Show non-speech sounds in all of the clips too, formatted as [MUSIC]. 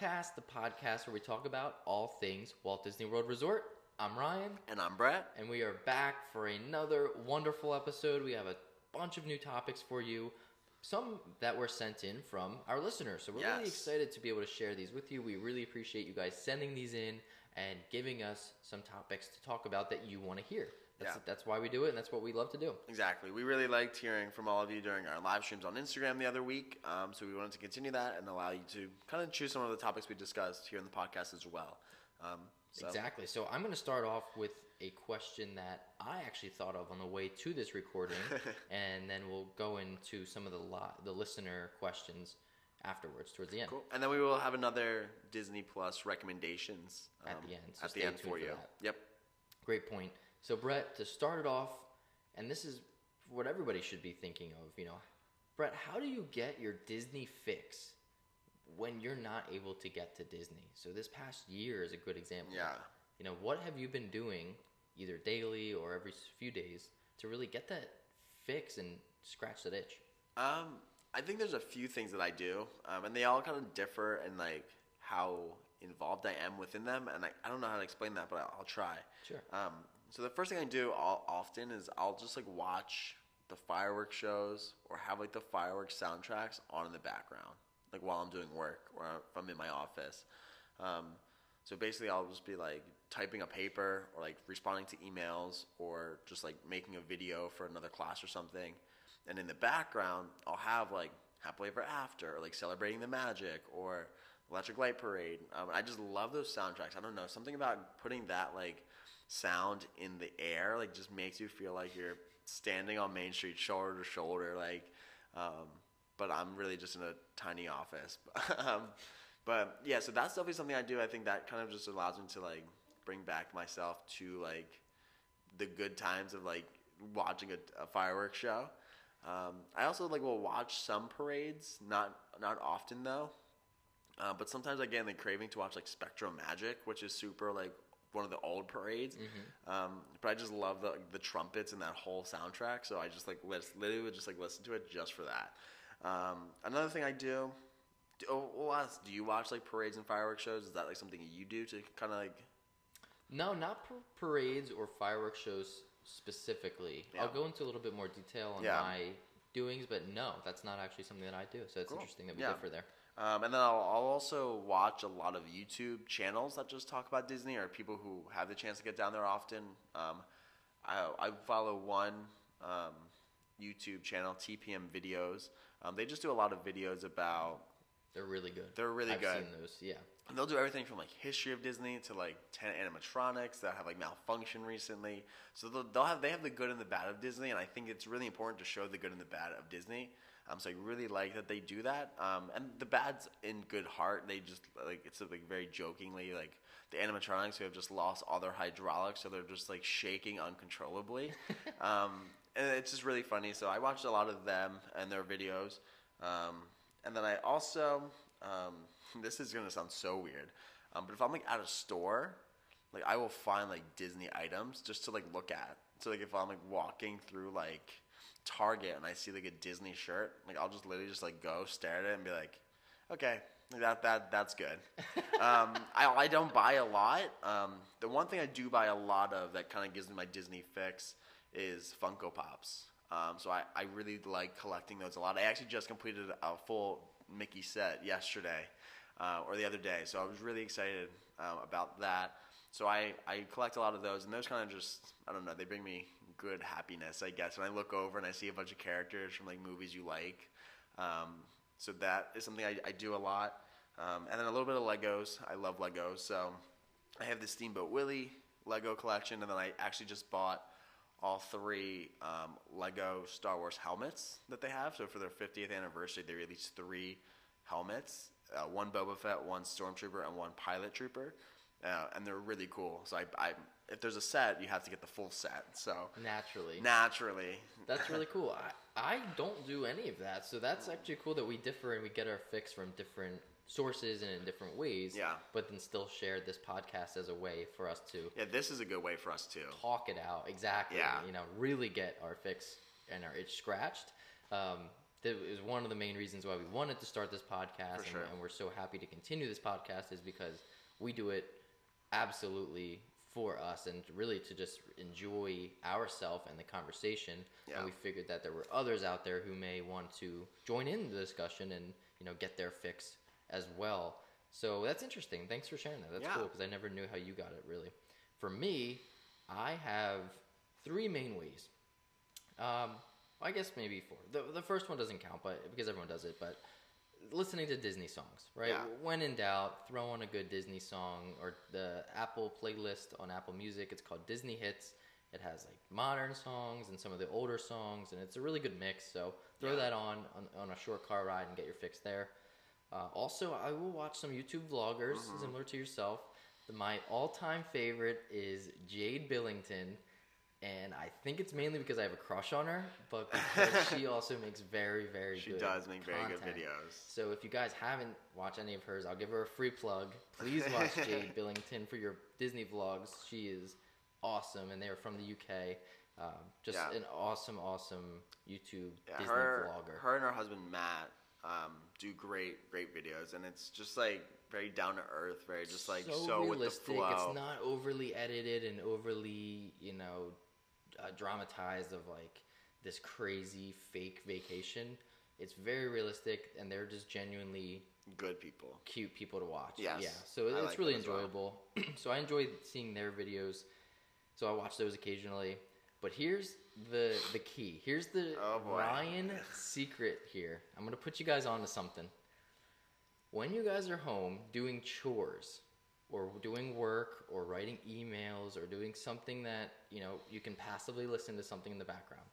Cast, the podcast where we talk about all things Walt Disney World Resort. I'm Ryan, And I'm Brett. and we are back for another wonderful episode. We have a bunch of new topics for you, some that were sent in from our listeners. So we're really excited to be able to share these with you. We really appreciate you guys sending these in and giving us some topics to talk about that you want to hear. That's, Yeah. that's why we do it, and that's what we love to do. Exactly. We really liked hearing from all of you during our live streams on Instagram the other week. Um, so we wanted to continue that and allow you to kind of choose some of the topics we discussed here in the podcast as well. Um, so, Exactly. So I'm going to start off with a question that I actually thought of on the way to this recording, [LAUGHS] and then we'll go into some of the lo- the listener questions afterwards towards the end. Cool. And then we will have another Disney Plus recommendations At um, the end, so at the end for you. that. Yep. Great point. So Brett, to start it off, and this is what everybody should be thinking of. You know, Brett, how do you get your Disney fix when you're not able to get to Disney? So this past year is a good example. Yeah. You know, what have you been doing, either daily or every few days, to really get that fix and scratch that itch? Um, I think there's a few things that I do, um, and they all kind of differ in like how involved I am within them, and I, I don't know how to explain that, but I'll, I'll try. Sure. Um, so the first thing I do all, often is I'll just like watch the fireworks shows or have like the fireworks soundtracks on in the background, like while I'm doing work or if I'm in my office. Um, so basically, I'll just be like typing a paper or like responding to emails or just like making a video for another class or something. And in the background, I'll have like Happily Ever After or like Celebrating the Magic or Electric Light Parade. Um, I just love those soundtracks. I don't know, something about putting that like sound in the air like just makes you feel like you're standing on Main Street shoulder to shoulder. Like, um, but I'm really just in a tiny office. [LAUGHS] um, but yeah, so that's definitely something I do. I think that kind of just allows me to like bring back myself to like the good times of like watching a, a fireworks show. Um, I also like will watch some parades, not not often though. Uh, but sometimes I get in the craving to watch like SpectroMagic, which is super like one of the old parades. Um, but I just love the the trumpets and that whole soundtrack, so I just like lis- literally would just like listen to it just for that. Um, another thing I do. do oh, do you watch like parades and fireworks shows? Is that like something you do to kind of like No, not par- parades or fireworks shows specifically. I'll go into a little bit more detail on Yeah. my doings, but no, that's not actually something that I do. So it's Cool. interesting that we Yeah. differ there. Um, and then I'll, I'll also watch a lot of YouTube channels that just talk about Disney or people who have the chance to get down there often. Um, I, I follow one um, YouTube channel, TPM Videos. Um, they just do a lot of videos about. They're really good. They're really I've good. seen those. Yeah. And they'll do everything from like history of Disney to like ten animatronics that have like malfunctioned recently. So they'll, they'll have they have the good and the bad of Disney, and I think it's really important to show the good and the bad of Disney. Um, so I really like that they do that. Um, and the bad's in good heart. They just like it's like very jokingly like the animatronics who have just lost all their hydraulics, so they're just like shaking uncontrollably. [LAUGHS] um, and it's just really funny. So I watched a lot of them and their videos. Um, and then I also, um, [LAUGHS] this is gonna sound so weird, um, but if I'm like at a store, like I will find like Disney items just to like look at. So like if I'm like walking through like Target and I see like a Disney shirt, like I'll just literally just like go stare at it and be like, okay, that that that's good. [LAUGHS] um, I I don't buy a lot. Um, the one thing I do buy a lot of that kind of gives me my Disney fix is Funko Pops. Um, so I, I really like collecting those a lot. I actually just completed a full Mickey set yesterday uh, or the other day, so I was really excited um, about that. So I, I collect a lot of those, and those kind of just I don't know they bring me good happiness I guess. When I look over and I see a bunch of characters from like movies you like, um, so that is something I, I do a lot. Um, and then a little bit of Legos. I love Legos, so I have the Steamboat Willie Lego collection, and then I actually just bought all three um, Lego Star Wars helmets that they have. So for their 50th anniversary, they released three helmets: uh, one Boba Fett, one Stormtrooper, and one Pilot Trooper. Uh, and they're really cool. So I, I, if there's a set, you have to get the full set. So Naturally. naturally, That's really [LAUGHS] cool. I, I don't do any of that, so that's actually cool that we differ and we get our fix from different sources and in different ways. Yeah. But then still share this podcast as a way for us to yeah, this is a good way for us to talk it out exactly. Yeah. You know, really get our fix and our itch scratched. Um, that is one of the main reasons why we wanted to start this podcast, and, sure. and we're so happy to continue this podcast, is because we do it absolutely for us and really to just enjoy ourselves and the conversation. Yeah. And we figured that there were others out there who may want to join in the discussion and you know get their fix as well. So that's interesting. Thanks for sharing that. That's Yeah. cool because I never knew how you got it really. For me, I have three main ways. Um, I guess maybe four. The, the first one doesn't count, but because everyone does it. But listening to Disney songs, right? Yeah. When in doubt, throw on a good Disney song or the Apple playlist on Apple Music. It's called Disney Hits. It has like modern songs and some of the older songs, and it's a really good mix. So throw Yeah. that on, on on a short car ride and get your fix there. Uh, also, I will watch some YouTube vloggers Mm-hmm. similar to yourself. The, my all-time favorite is Jade Billington, and I think it's mainly because I have a crush on her, but because she [LAUGHS] also makes very, very She good. does make very good videos. So if you guys haven't watched any of hers, I'll give her a free plug. Please watch [LAUGHS] Jade Billington for your Disney vlogs. She is awesome, and they are from the UK. Um, just Yeah. an awesome, awesome YouTube Yeah, Disney her, vlogger. her and her husband Matt um, do great, great videos, and it's just like very down to earth, very just like so, with the flow. It's not overly edited and overly, you know, uh, dramatized of like this crazy fake vacation. It's very realistic, and they're just genuinely Good people. cute people to watch. Yes, Yeah. So it's like really as well. enjoyable. [CLEARS THROAT] so I enjoy seeing their videos. So I watch those occasionally. But here's the the key. Here's the Oh. Ryan secret here. I'm gonna put you guys onto something. When you guys are home doing chores or doing work or writing emails or doing something that, you know, you can passively listen to something in the background.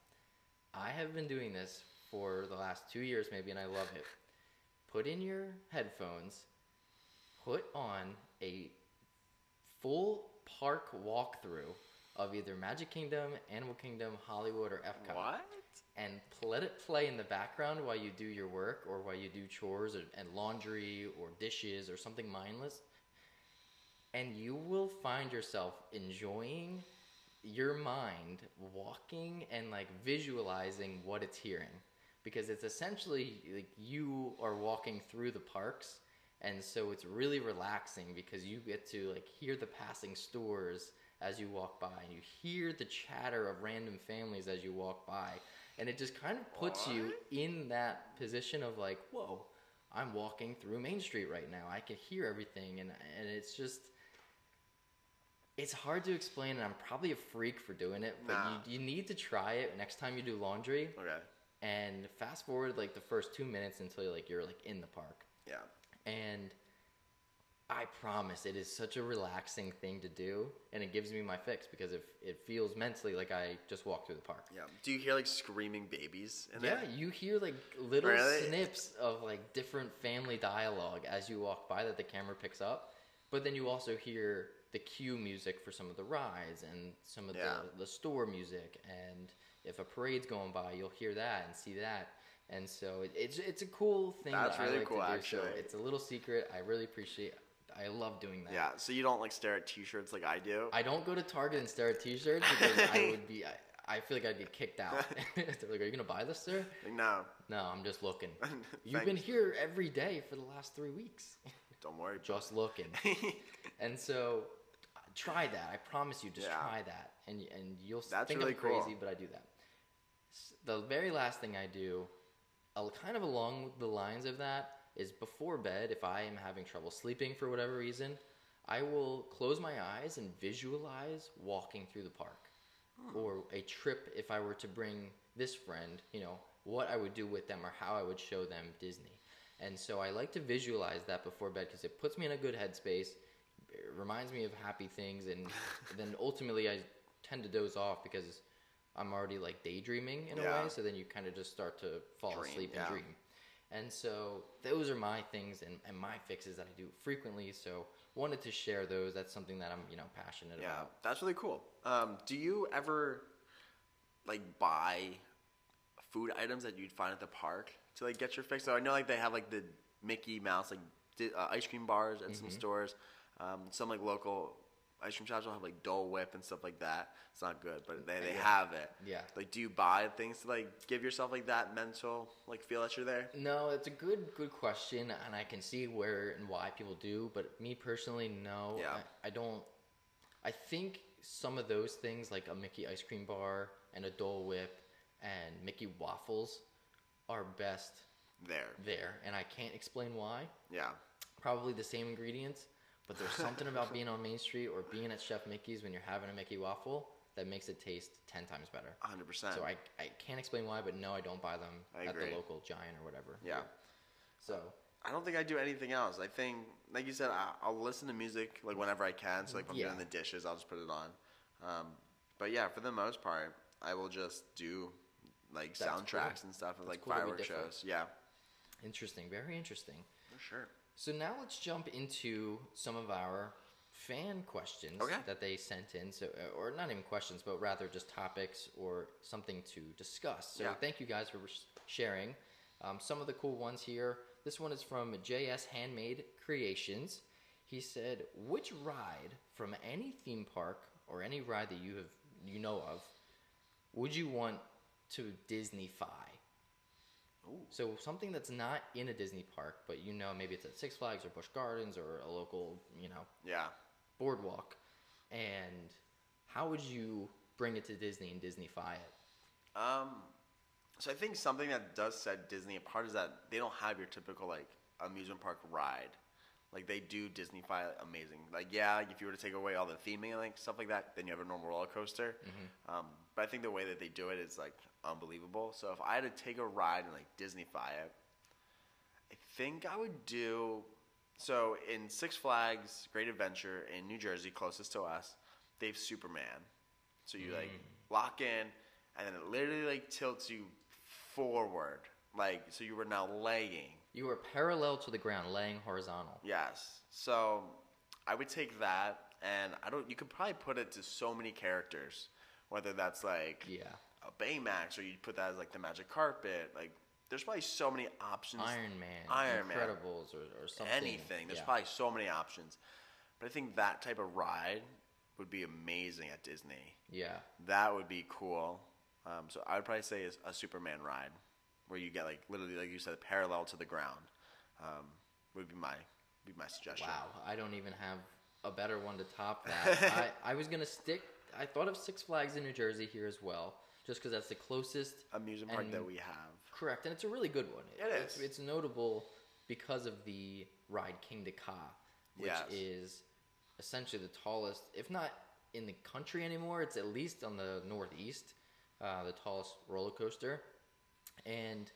I have been doing this for the last two years maybe and I love it. Put in your headphones, put on a full park walkthrough of either Magic Kingdom, Animal Kingdom, Hollywood, or Epcot What? and let it play in the background while you do your work or while you do chores or, and laundry or dishes or something mindless. And you will find yourself enjoying your mind walking and like visualizing what it's hearing. Because it's essentially like you are walking through the parks and so it's really relaxing because you get to like hear the passing stores as you walk by and you hear the chatter of random families as you walk by. And it just kind of puts you in that position of like whoa i'm walking through main street right now. I can hear everything and and it's just it's hard to explain and i'm probably a freak for doing it but Nah. you, you need to try it next time you do laundry Okay. and fast forward like the first two minutes until you like you're like in the park Yeah. and I promise it is such a relaxing thing to do, and it gives me my fix because if it feels mentally like I just walked through the park. Yeah. Do you hear like screaming babies in Yeah, there? you hear like little Really? snips of like different family dialogue as you walk by that the camera picks up, but then you also hear the cue music for some of the rides and some of Yeah. the, the store music, and if a parade's going by, you'll hear that and see that. And so it, it's it's a cool thing That's that really like cool, actually. So it's a little secret. I really appreciate. I love doing that. Yeah. So you don't like stare at T-shirts like I do. I don't go to Target and stare at T-shirts because [LAUGHS] I would be. I, I feel like I'd get kicked out. [LAUGHS] [LAUGHS] They're like, "Are you gonna buy this, sir?" No. No, I'm just looking. You've been here every day for the last three weeks, Don't worry. just looking. And so, try that. I promise you, just Yeah. try that, and and you'll That's think really I'm crazy, cool. but I do that. The very last thing I do, kind of along the lines of that, is before bed. If I am having trouble sleeping for whatever reason, I will close my eyes and visualize walking through the park, or a trip. If I were to bring this friend, you know, what I would do with them or how I would show them Disney. And so I like to visualize that before bed because it puts me in a good headspace. It reminds me of happy things, and [LAUGHS] then ultimately I tend to doze off because I'm already like daydreaming in a way. So then you kind of just start to fall Dream, asleep yeah. and dream. And so those are my things and, and my fixes that I do frequently. So wanted to share those. That's something that I'm you know passionate Yeah, about. Yeah, that's really cool. Um, do you ever like buy food items that you'd find at the park to like get your fix? So I know like they have like the Mickey Mouse like di- uh, ice cream bars at Mm-hmm. some stores, um, some like local ice cream shops will have like Dole Whip and stuff like that. It's not good, but they, they Yeah. have it. Yeah. Like, do you buy things to like give yourself like that mental like feel that you're there? No, it's a good good question, and I can see where and why people do. But me personally, no, Yeah. I, I don't. I think some of those things, like a Mickey ice cream bar and a Dole Whip and Mickey waffles, are best There. there, and I can't explain why. Yeah. Probably the same ingredients, but there's something about [LAUGHS] being on Main Street or being at Chef Mickey's when you're having a Mickey waffle that makes it taste ten times better. 100%. So I, I can't explain why, but no, I don't buy them at the local Giant or whatever. Yeah. So I don't think I do anything else. I think, like you said, I, I'll listen to music like whenever I can. So like if I'm Yeah. doing the dishes, I'll just put it on. Um, but yeah, for the most part, I will just do like That's soundtracks cool. and stuff of like cool fireworks shows. Yeah, interesting, very interesting. for sure. So now let's jump into some of our fan questions Okay. that they sent in. So, uh, or not even questions, but rather just topics or something to discuss. So Yeah. thank you guys for sharing. Um, some of the cool ones here. This one is from JS Handmade Creations. He said, "Which ride from any theme park or any ride that you have you know of would you want to Disney Disneyfy?" Ooh. So something that's not in a Disney park, but you know maybe it's at Six Flags or Busch Gardens or a local, you know, Yeah. boardwalk. And how would you bring it to Disney and Disneyfy it? Um, so I think something that does set Disney apart is that they don't have your typical like amusement park ride. Like they do Disneyfy amazing. Like yeah, if you were to take away all the theming and like stuff like that, then you have a normal roller coaster. Um, but I think the way that they do it is like unbelievable. So if I had to take a ride and like Disneyfy it, I think I would do. So in Six Flags Great Adventure in New Jersey, closest to us, they have Superman. So you like lock in, and then it literally like tilts you forward, like so you were now laying. You are parallel to the ground, laying horizontal. Yes. So I would take that, and I don't. You could probably put it to so many characters, whether that's like Yeah. a Baymax or you put that as like the magic carpet. Like there's probably so many options. Iron Man, Iron Man. Incredibles, or, or something. anything. There's yeah. probably so many options. But I think that type of ride would be amazing at Disney. Yeah. That would be cool. Um, so I would probably say is a Superman ride, where you get like literally, like you said, parallel to the ground. Um, would be my be my suggestion. Wow. I don't even have a better one to top that. [LAUGHS] I, I was going to stick, I thought of Six Flags in New Jersey here as well, just because that's the closest Amusement park that we have. Correct, and it's a really good one. It it's, is. It's notable because of the ride Kingda Ka, which Yes. is essentially the tallest, if not in the country anymore, it's at least on the northeast, uh, the tallest roller coaster. And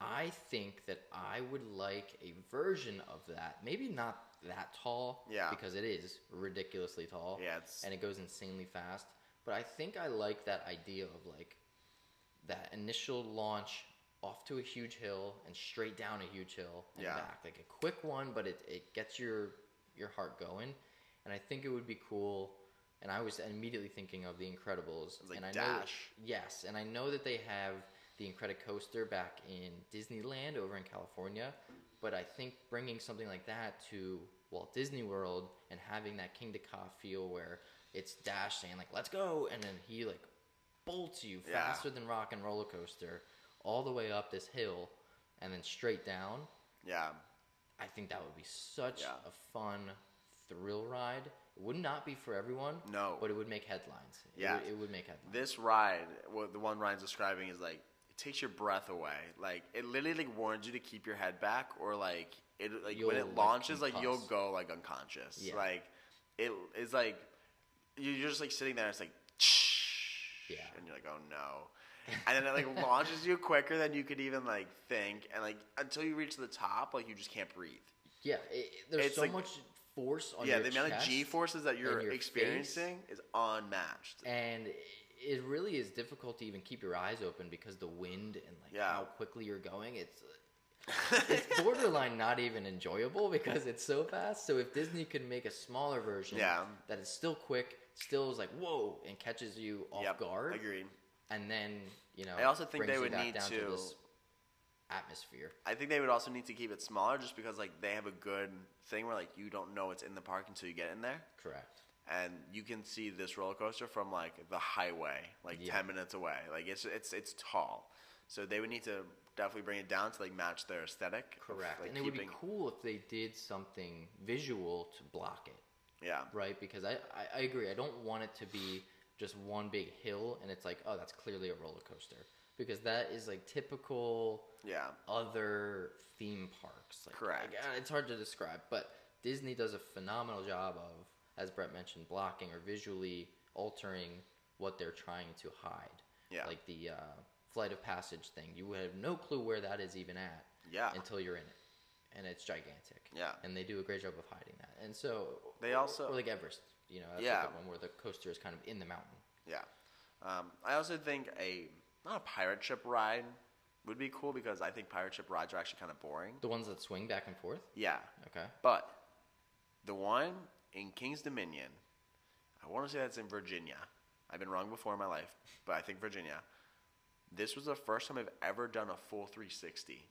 I think that I would like a version of that. Maybe not that tall, Yeah. because it is ridiculously tall. Yeah, it's- and it goes insanely fast. But I think I like that idea of like that initial launch off to a huge hill and straight down a huge hill and Yeah. back. Like a quick one, but it, it gets your your heart going. And I think it would be cool. And I was immediately thinking of the Incredibles. Like and I know yes, and I know that they have the Incredicoaster back in Disneyland over in California, but I think bringing something like that to Walt Disney World and having that Kingda Ka feel where it's Dash saying like "Let's go," and then he like bolts you Yeah. faster than Rock and Roller Coaster all the way up this hill and then straight down. Yeah. I think that would be such Yeah. a fun thrill ride. It would not be for everyone. No. but it would make headlines. It Yeah. would- it would make headlines. This ride, what the one Ryan's describing is like it takes your breath away. Like it literally like warns you to keep your head back, or like it like when You'll, it launches, like you'll go like unconscious. Yeah. Like it is like you- you're just like sitting there. It's like Yeah. and you're like oh no. And then it like [LAUGHS] launches you quicker than you could even like think, and like until you reach the top, like you just can't breathe. Yeah, it, there's It's so like- much force on yeah, the amount of G forces that you're your experiencing is unmatched. and it really is difficult to even keep your eyes open because the wind and like Yeah. how quickly you're going. It's uh, it's borderline not even enjoyable because it's so fast. So if Disney could make a smaller version, Yeah. that is still quick, still is like whoa, and catches you off Yep, guard, Agreed. and then you know, I also think they would need down to- this atmosphere. I think they would also need to keep it smaller just because like they have a good thing where like you don't know it's in the park until you get in there. Correct. And you can see this roller coaster from like the highway, like Yeah. ten minutes away. Like it's it's it's tall, so they would need to definitely bring it down to like match their aesthetic. Correct. like, and it would be cool if they did something visual to block it, Yeah, right? Because I, I, I agree. I don't want it to be just one big hill and it's like, oh, that's clearly a roller coaster. Because that is like typical yeah, other theme parks. Like, Correct. like, it's hard to describe, but Disney does a phenomenal job of, as Brett mentioned, blocking or visually altering what they're trying to hide. Yeah. Like the uh, flight of passage thing. You have no clue where that is even at yeah. until you're in it. And it's gigantic. Yeah. And they do a great job of hiding that. And so They also- or like Everest, you know, that's Yeah. a good one where the coaster is kind of in the mountain. Yeah. Um, I also think a not a pirate ship ride would be cool because I think pirate ship rides are actually kind of boring. The ones that swing back and forth. Yeah. Okay. But the one in King's Dominion, I want to say that's in Virginia. I've been wrong before in my life, but I think Virginia. This was the first time I've ever done a full 360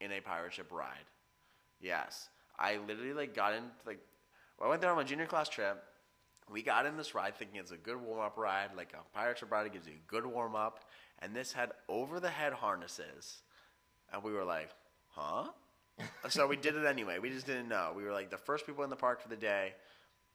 in a pirate ship ride. Yes, I literally like got in like when I went there on my junior class trip. We got in this ride thinking it's a good warm up ride, like a pirate ship ride. Gives you a good warm up, and this had over the head harnesses, and we were like, huh? So we did it anyway. We just didn't know. We were like the first people in the park for the day.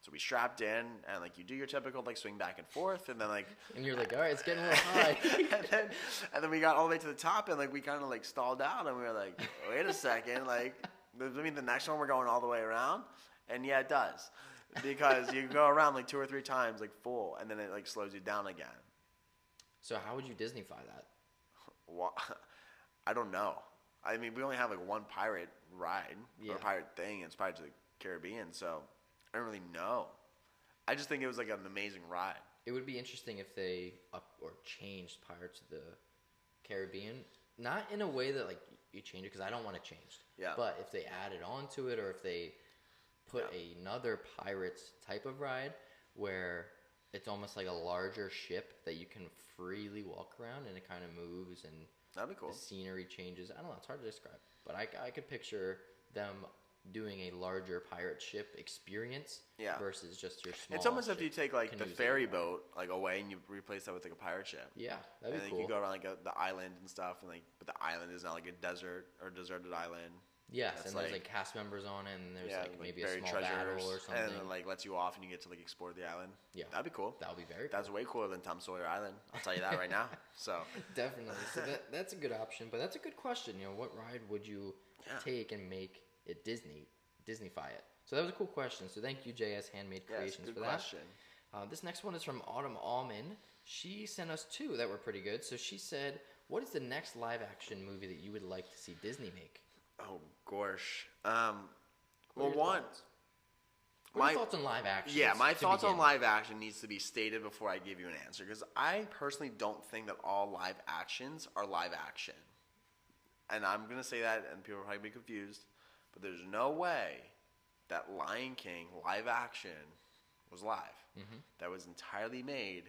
So we strapped in and like you do your typical like swing back and forth and then like And you're like, all right, it's getting a little high. [LAUGHS] and then and then we got all the way to the top and like we kind of like stalled out and we were like, wait a second, like I mean the next one we're going all the way around? And yeah, it does because you go around like two or three times like full and then it like slows you down again. so how would you Disneyfy that? Wha- [LAUGHS] I don't know. I mean, we only have like one pirate ride Yeah. or pirate thing. And it's Pirates of the Caribbean, so I don't really know. I just think it was like an amazing ride. It would be interesting if they up or changed Pirates of the Caribbean, not in a way that like you change it because I don't want it changed. Yeah. But if they added on to it, or if they put Yeah. another Pirates type of ride where it's almost like a larger ship that you can freely walk around and it kind of moves and That'd be cool. the scenery changes. I don't know. It's hard to describe, but I, I could picture them doing a larger pirate ship experience Yeah. versus just your small. It's almost if you take like the ferry boat like away and you replace that with like a pirate ship. Yeah, that'd and be then cool. you go around like a, the island and stuff, and like, but the island is not like a desert or deserted island. Yes, That's and there's like- like cast members on it, and there's yeah, like maybe a small battle or something. and then like lets you off, and you get to like explore the island. Yeah. that'd be cool. that would be very That's cool. way cooler than Tom Sawyer Island. I'll tell you that right now. [LAUGHS] So Definitely. So that, that's a good option, but that's a good question. You know, what ride would you Yeah. take and make it Disney, Disneyfy it? So that was a cool question. So thank you, JS Handmade Creations, good for question. that. Uh, this next one is from Autumn Almond. She sent us two that were pretty good. So she said, "What is the next live-action movie that you would like to see Disney make?" Oh gosh. Um, well, one. thoughts? What My thoughts on live action? yeah, my thoughts on live action needs to be stated before I give you an answer because I personally don't think that all live actions are live action. And I'm gonna say that, and people are probably be confused, but there's no way that Lion King live action was live. Mm-hmm. That was entirely made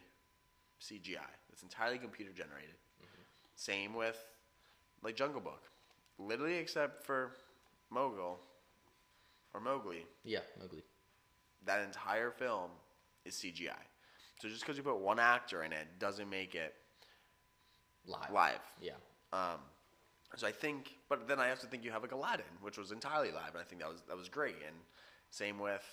CGI. It's entirely computer generated. Same with like Jungle Book, literally except for Mogul or Mowgli Yeah, Mowgli. that entire film is CGI. So just because you put one actor in it doesn't make it Live. live. Yeah. Um, so I think, but then I also think you have like Aladdin, which was entirely live, and I think that was that was great. And same with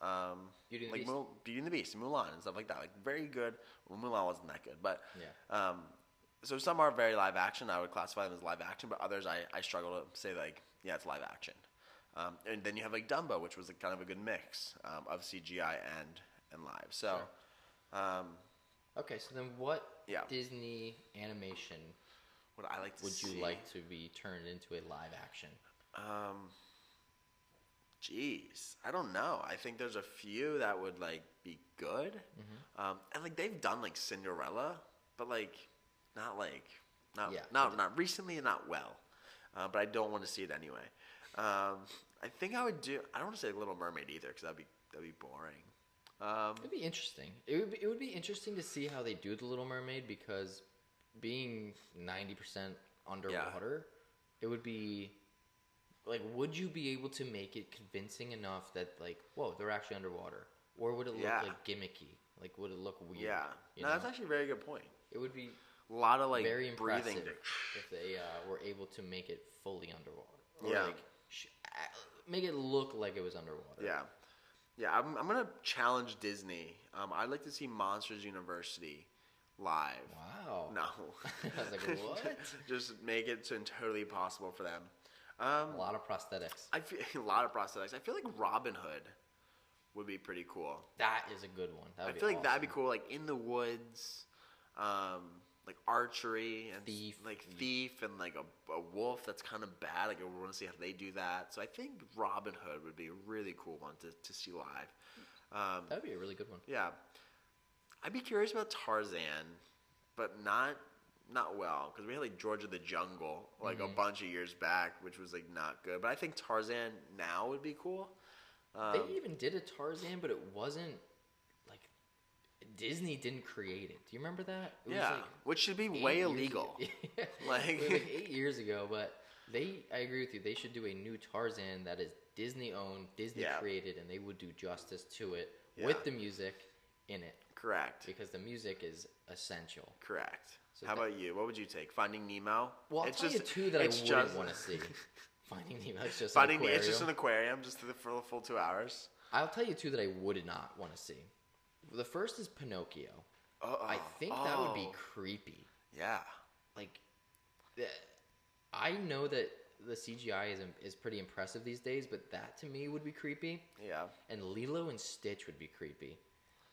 um, Beauty and the like Beast. Mul- Beauty and the Beast, Mulan, and stuff like that. Like very good. Well, Mulan wasn't that good, but Yeah. Um, so some are very live action. I would classify them as live action, but others I, I struggle to say like yeah, it's live action. Um, and then you have like Dumbo, which was like kind of a good mix um, of CGI and and live. So. Um, Okay, so then what Yeah. Disney animation would I like to would see. you like to be turned into a live action? Um, jeez, I don't know. I think there's a few that would like be good, Mm-hmm. um, and like they've done like Cinderella, but like not like not Yeah, not not recently and not well. Uh, but I don't want to see it anyway. Um, I think I would do. I don't want to say Little Mermaid either because that'd be that'd be boring. Um, It'd be interesting. It would be, it would be interesting to see how they do the Little Mermaid because being ninety percent underwater, it would be like, would you be able to make it convincing enough that like, whoa, they're actually underwater? or would it look Yeah. like gimmicky? Like would it look weird? Yeah. No, know? that's actually a very good point. it would be A lot of like very impressive breathing. if they uh, were able to make it fully underwater. Or Yeah. Like, sh- uh, make it look like it was underwater. Yeah. Yeah, I'm, I'm gonna challenge Disney. Um, I'd like to see Monsters University live. Wow. No. [LAUGHS] I was like, what? [LAUGHS] Just make it so totally possible for them. Um, A lot of prosthetics. I feel [LAUGHS] a lot of prosthetics. I feel like Robin Hood would be pretty cool. That is a good one. That I would be feel like that'd be cool, like in the woods, um, like archery and Thief. like thief and like a, a wolf. That's kind of bad. Like I want to see how they do that. So I think Robin Hood would be a really cool one to, to see live. Um, That'd be a really good one. yeah, I'd be curious about Tarzan, but not not well because we had like George of the Jungle like Mm-hmm. a bunch of years back, which was like not good. But I think Tarzan now would be cool. Um, they even did a Tarzan, but it wasn't Disney didn't create it. Do you remember that? It yeah, like which should be way illegal. [LAUGHS] [LAUGHS] Like- like eight years ago, but they. I agree with you. They should do a new Tarzan that is Disney owned, Disney Yeah. created, and they would do justice to it Yeah. with the music in it Correct. because the music is essential. Correct. So How that- about you? What would you take? Finding Nemo? Well, I'll It's tell you just- two that I wouldn't just- want to see. [LAUGHS] Finding Nemo. It's just Finding an. It's just an aquarium. aquarium, just for the full two hours. I'll tell you two that I would not want to see. The first is Pinocchio. Uh-oh. I think that would be Oh, creepy. Yeah. Like, I know that the CGI is is pretty impressive these days, but that to me would be creepy. Yeah. And Lilo and Stitch would be creepy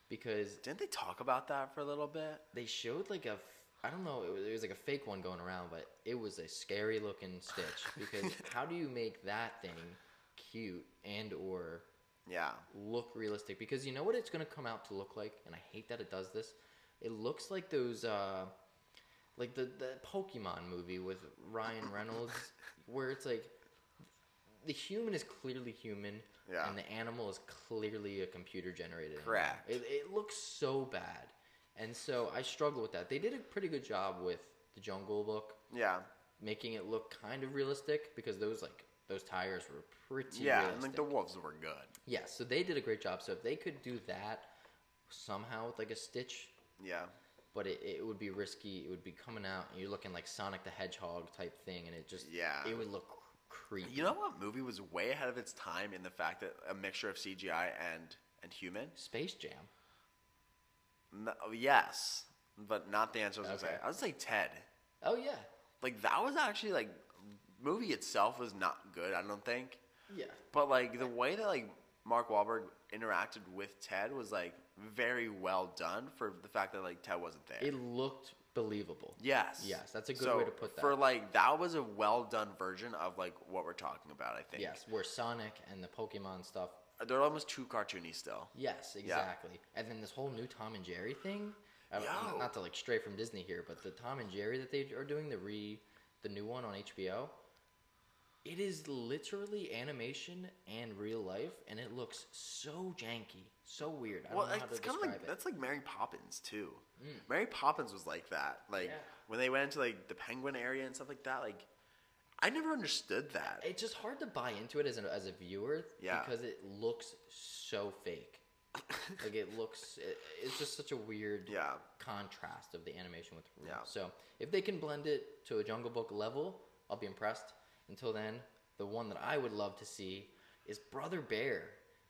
because Didn't they talk about that for a little bit? they showed like a I don't know it was, it was like a fake one going around, but it was a scary looking Stitch because [LAUGHS] how do you make that thing cute and or Yeah. look realistic because you know what it's going to come out to look like and i hate that it does this it looks like those uh like the the pokemon movie with ryan [LAUGHS] reynolds where it's like the human is clearly human Yeah. and the animal is clearly a computer generated. Correct. it, it looks so bad and so i struggle with that they did a pretty good job with the jungle book Yeah. making it look kind of realistic because those like those tires were pretty Yeah. realistic. And like the wolves were good. Yeah, so they did a great job. So if they could do that somehow with like a stitch, Yeah. but it, it would be risky. It would be coming out and you're looking like Sonic the Hedgehog type thing, and it just Yeah. it would look creepy. You know what movie was way ahead of its time in the fact that a mixture of CGI and and human? Space Jam. No, yes, but not the answer I was gonna say. I would say Ted. Oh yeah, Like that was actually like movie itself was not good. I don't think. yeah. But like the way that like Mark Wahlberg interacted with Ted was like very well done for the fact that like Ted wasn't there. It looked believable. yes. Yes, that's a good So, way to put that. For like that was a well done version of like what we're talking about. I think. Yes, where Sonic and the Pokemon stuff. Uh, they're almost too cartoony still. Yes, exactly. And then this whole new Tom and Jerry thing. Uh, I- Yo. not to like stray from Disney here, but the Tom and Jerry that they are doing the re, the new one on HBO. It is literally animation and real life, and it looks so janky, so weird. I well, don't know how to it's kind of describe like it. Mm. that's like Mary Poppins too. Mary Poppins was like that. Like Yeah. when they went into like the penguin area and stuff like that. Like I never understood that. It's just hard to buy into it as a, as a viewer Yeah. because it looks so fake. [LAUGHS] like it looks, it, it's just such a weird Yeah. contrast of the animation with the real. Yeah. So if they can blend it to a Jungle Book level, I'll be impressed. Until then, the one that I would love to see is Brother Bear.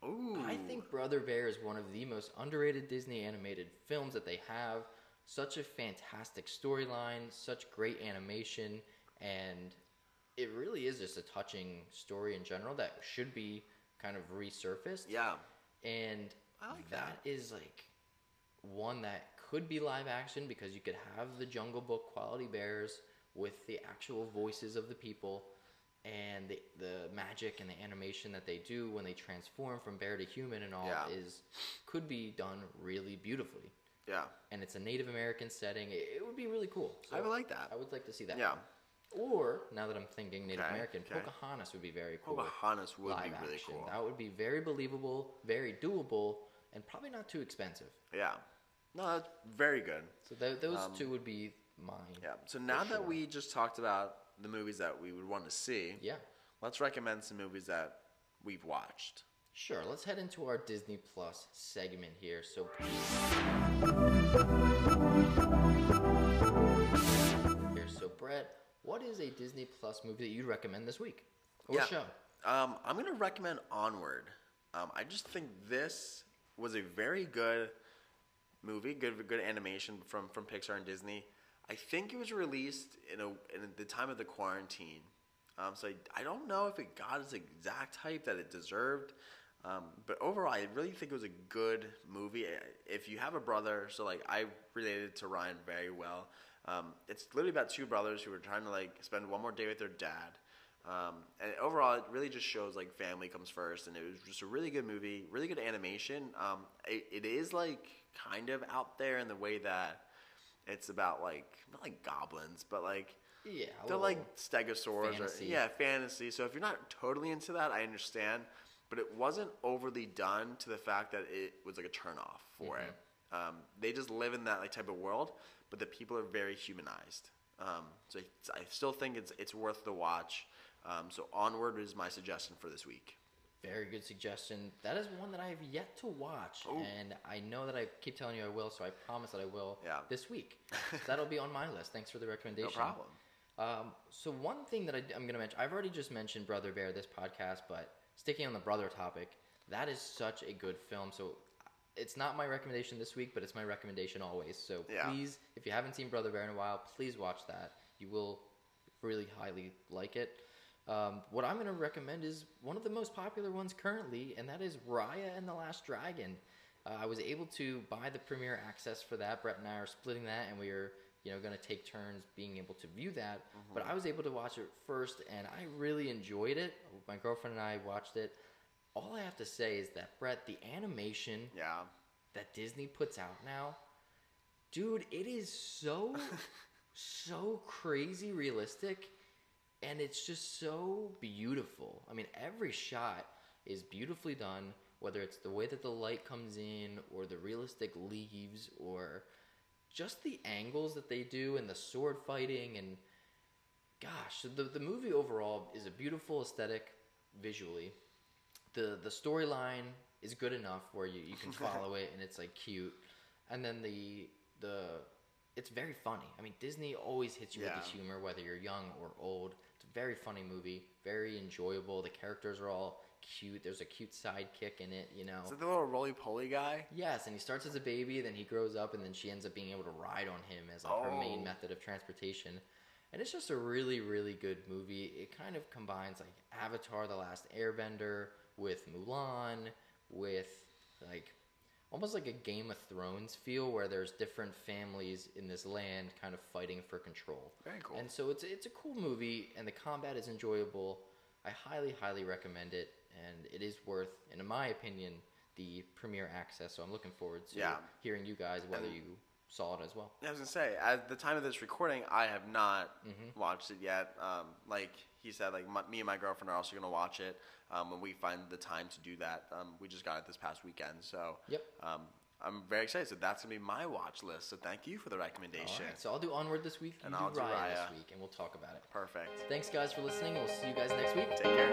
Ooh. I think Brother Bear is one of the most underrated Disney animated films that they have. Such a fantastic storyline, such great animation, and it really is just a touching story in general that should be kind of resurfaced. Yeah. And I like that is like one that could be live action because you could have the Jungle Book quality bears with the actual voices of the people and the the magic and the animation that they do when they transform from bear to human and all Yeah. is could be done really beautifully. Yeah. And it's a Native American setting. It, it would be really cool. I would like that. I would like to see that. Yeah. Or now that I'm thinking Native Okay, American, okay. Pocahontas would be very cool Pocahontas would be really action. cool. That would be very believable, very doable, and probably not too expensive. Yeah. No, that's very good. So th- those Um, two would be mine. Yeah. So now that we just talked about the movies that we would want to see, Yeah, let's recommend some movies that we've watched. Sure, let's head into our Disney Plus segment here. So, here, so Brett, what is a Disney Plus movie that you'd recommend this week or show? Um, I'm gonna recommend Onward. Um, I just think this was a very good movie, good good animation from from Pixar and Disney. I think it was released in a in the time of the quarantine, um, so I, I don't know if it got its exact hype that it deserved. Um, but overall, I really think it was a good movie. If you have a brother, so like I related to Ryan very well. Um, it's literally about two brothers who were trying to like spend one more day with their dad. Um, and overall, it really just shows like family comes first, and it was just a really good movie, really good animation. Um, it, it is like kind of out there in the way that it's about like not like goblins, but like Yeah, they're like stegosaurs fantasy. or yeah, fantasy. So if you're not totally into that, I understand, but it wasn't overly done to the fact that it was like a turnoff for it. Um, they just live in that like type of world, but the people are very humanized. Um, so I still think it's it's worth the watch. Um, so onward is my suggestion for this week. Very good suggestion. That is one that I have yet to watch, Oh. and I know that I keep telling you I will, so I promise that I will Yeah. this week. so [LAUGHS] that'll be on my list. Thanks for the recommendation. No problem. Um, so one thing that I, am going to mention, I've already just mentioned Brother Bear this podcast, but sticking on the brother topic, that is such a good film. So it's not my recommendation this week, but it's my recommendation always. So Yeah. please, if you haven't seen Brother Bear in a while, please watch that. You will really highly like it. Um, what I'm going to recommend is one of the most popular ones currently, and that is Raya and the Last Dragon. Uh, I was able to buy the premiere access for that. Brett and I are splitting that, and we are, you know, going to take turns being able to view that. But I was able to watch it first, and I really enjoyed it. My girlfriend and I watched it. All I have to say is that Brett, the animation Yeah. that Disney puts out now, dude, it is so [LAUGHS] so crazy realistic and it's just so beautiful. I mean, every shot is beautifully done, whether it's the way that the light comes in or the realistic leaves or just the angles that they do and the sword fighting and gosh, the the movie overall is a beautiful aesthetic visually. The the storyline is good enough where you, you can [LAUGHS] follow it and it's like cute. And then the the it's very funny. I mean, Disney always hits you with the humor, whether you're young or old. Very funny movie, very enjoyable. The characters are all cute. There's a cute sidekick in it, you know. Is it the little roly poly guy? Yes, and he starts as a baby, then he grows up, and then she ends up being able to ride on him as like her main Oh. method of transportation. And it's just a really, really good movie. It kind of combines like Avatar: The Last Airbender with Mulan, with like almost like a Game of Thrones feel, where there's different families in this land kind of fighting for control. Very cool. And so it's it's a cool movie, and the combat is enjoyable. I highly, highly recommend it, and it is worth, and in my opinion, the premiere access. So I'm looking forward to Yeah. hearing you guys whether And- you saw it as well. I was gonna say, at the time of this recording, I have not Mm-hmm. watched it yet. Um, like he said, like my, me and my girlfriend are also gonna watch it um, when we find the time to do that. Um, we just got it this past weekend, so Yep. um, I'm very excited. So that's gonna be my watch list. So thank you for the recommendation. right, so I'll do Onward this week. And I'll do Raya, Raya. this week, and we'll talk about it. Perfect. Thanks, guys, for listening. We'll see you guys next week. Take care.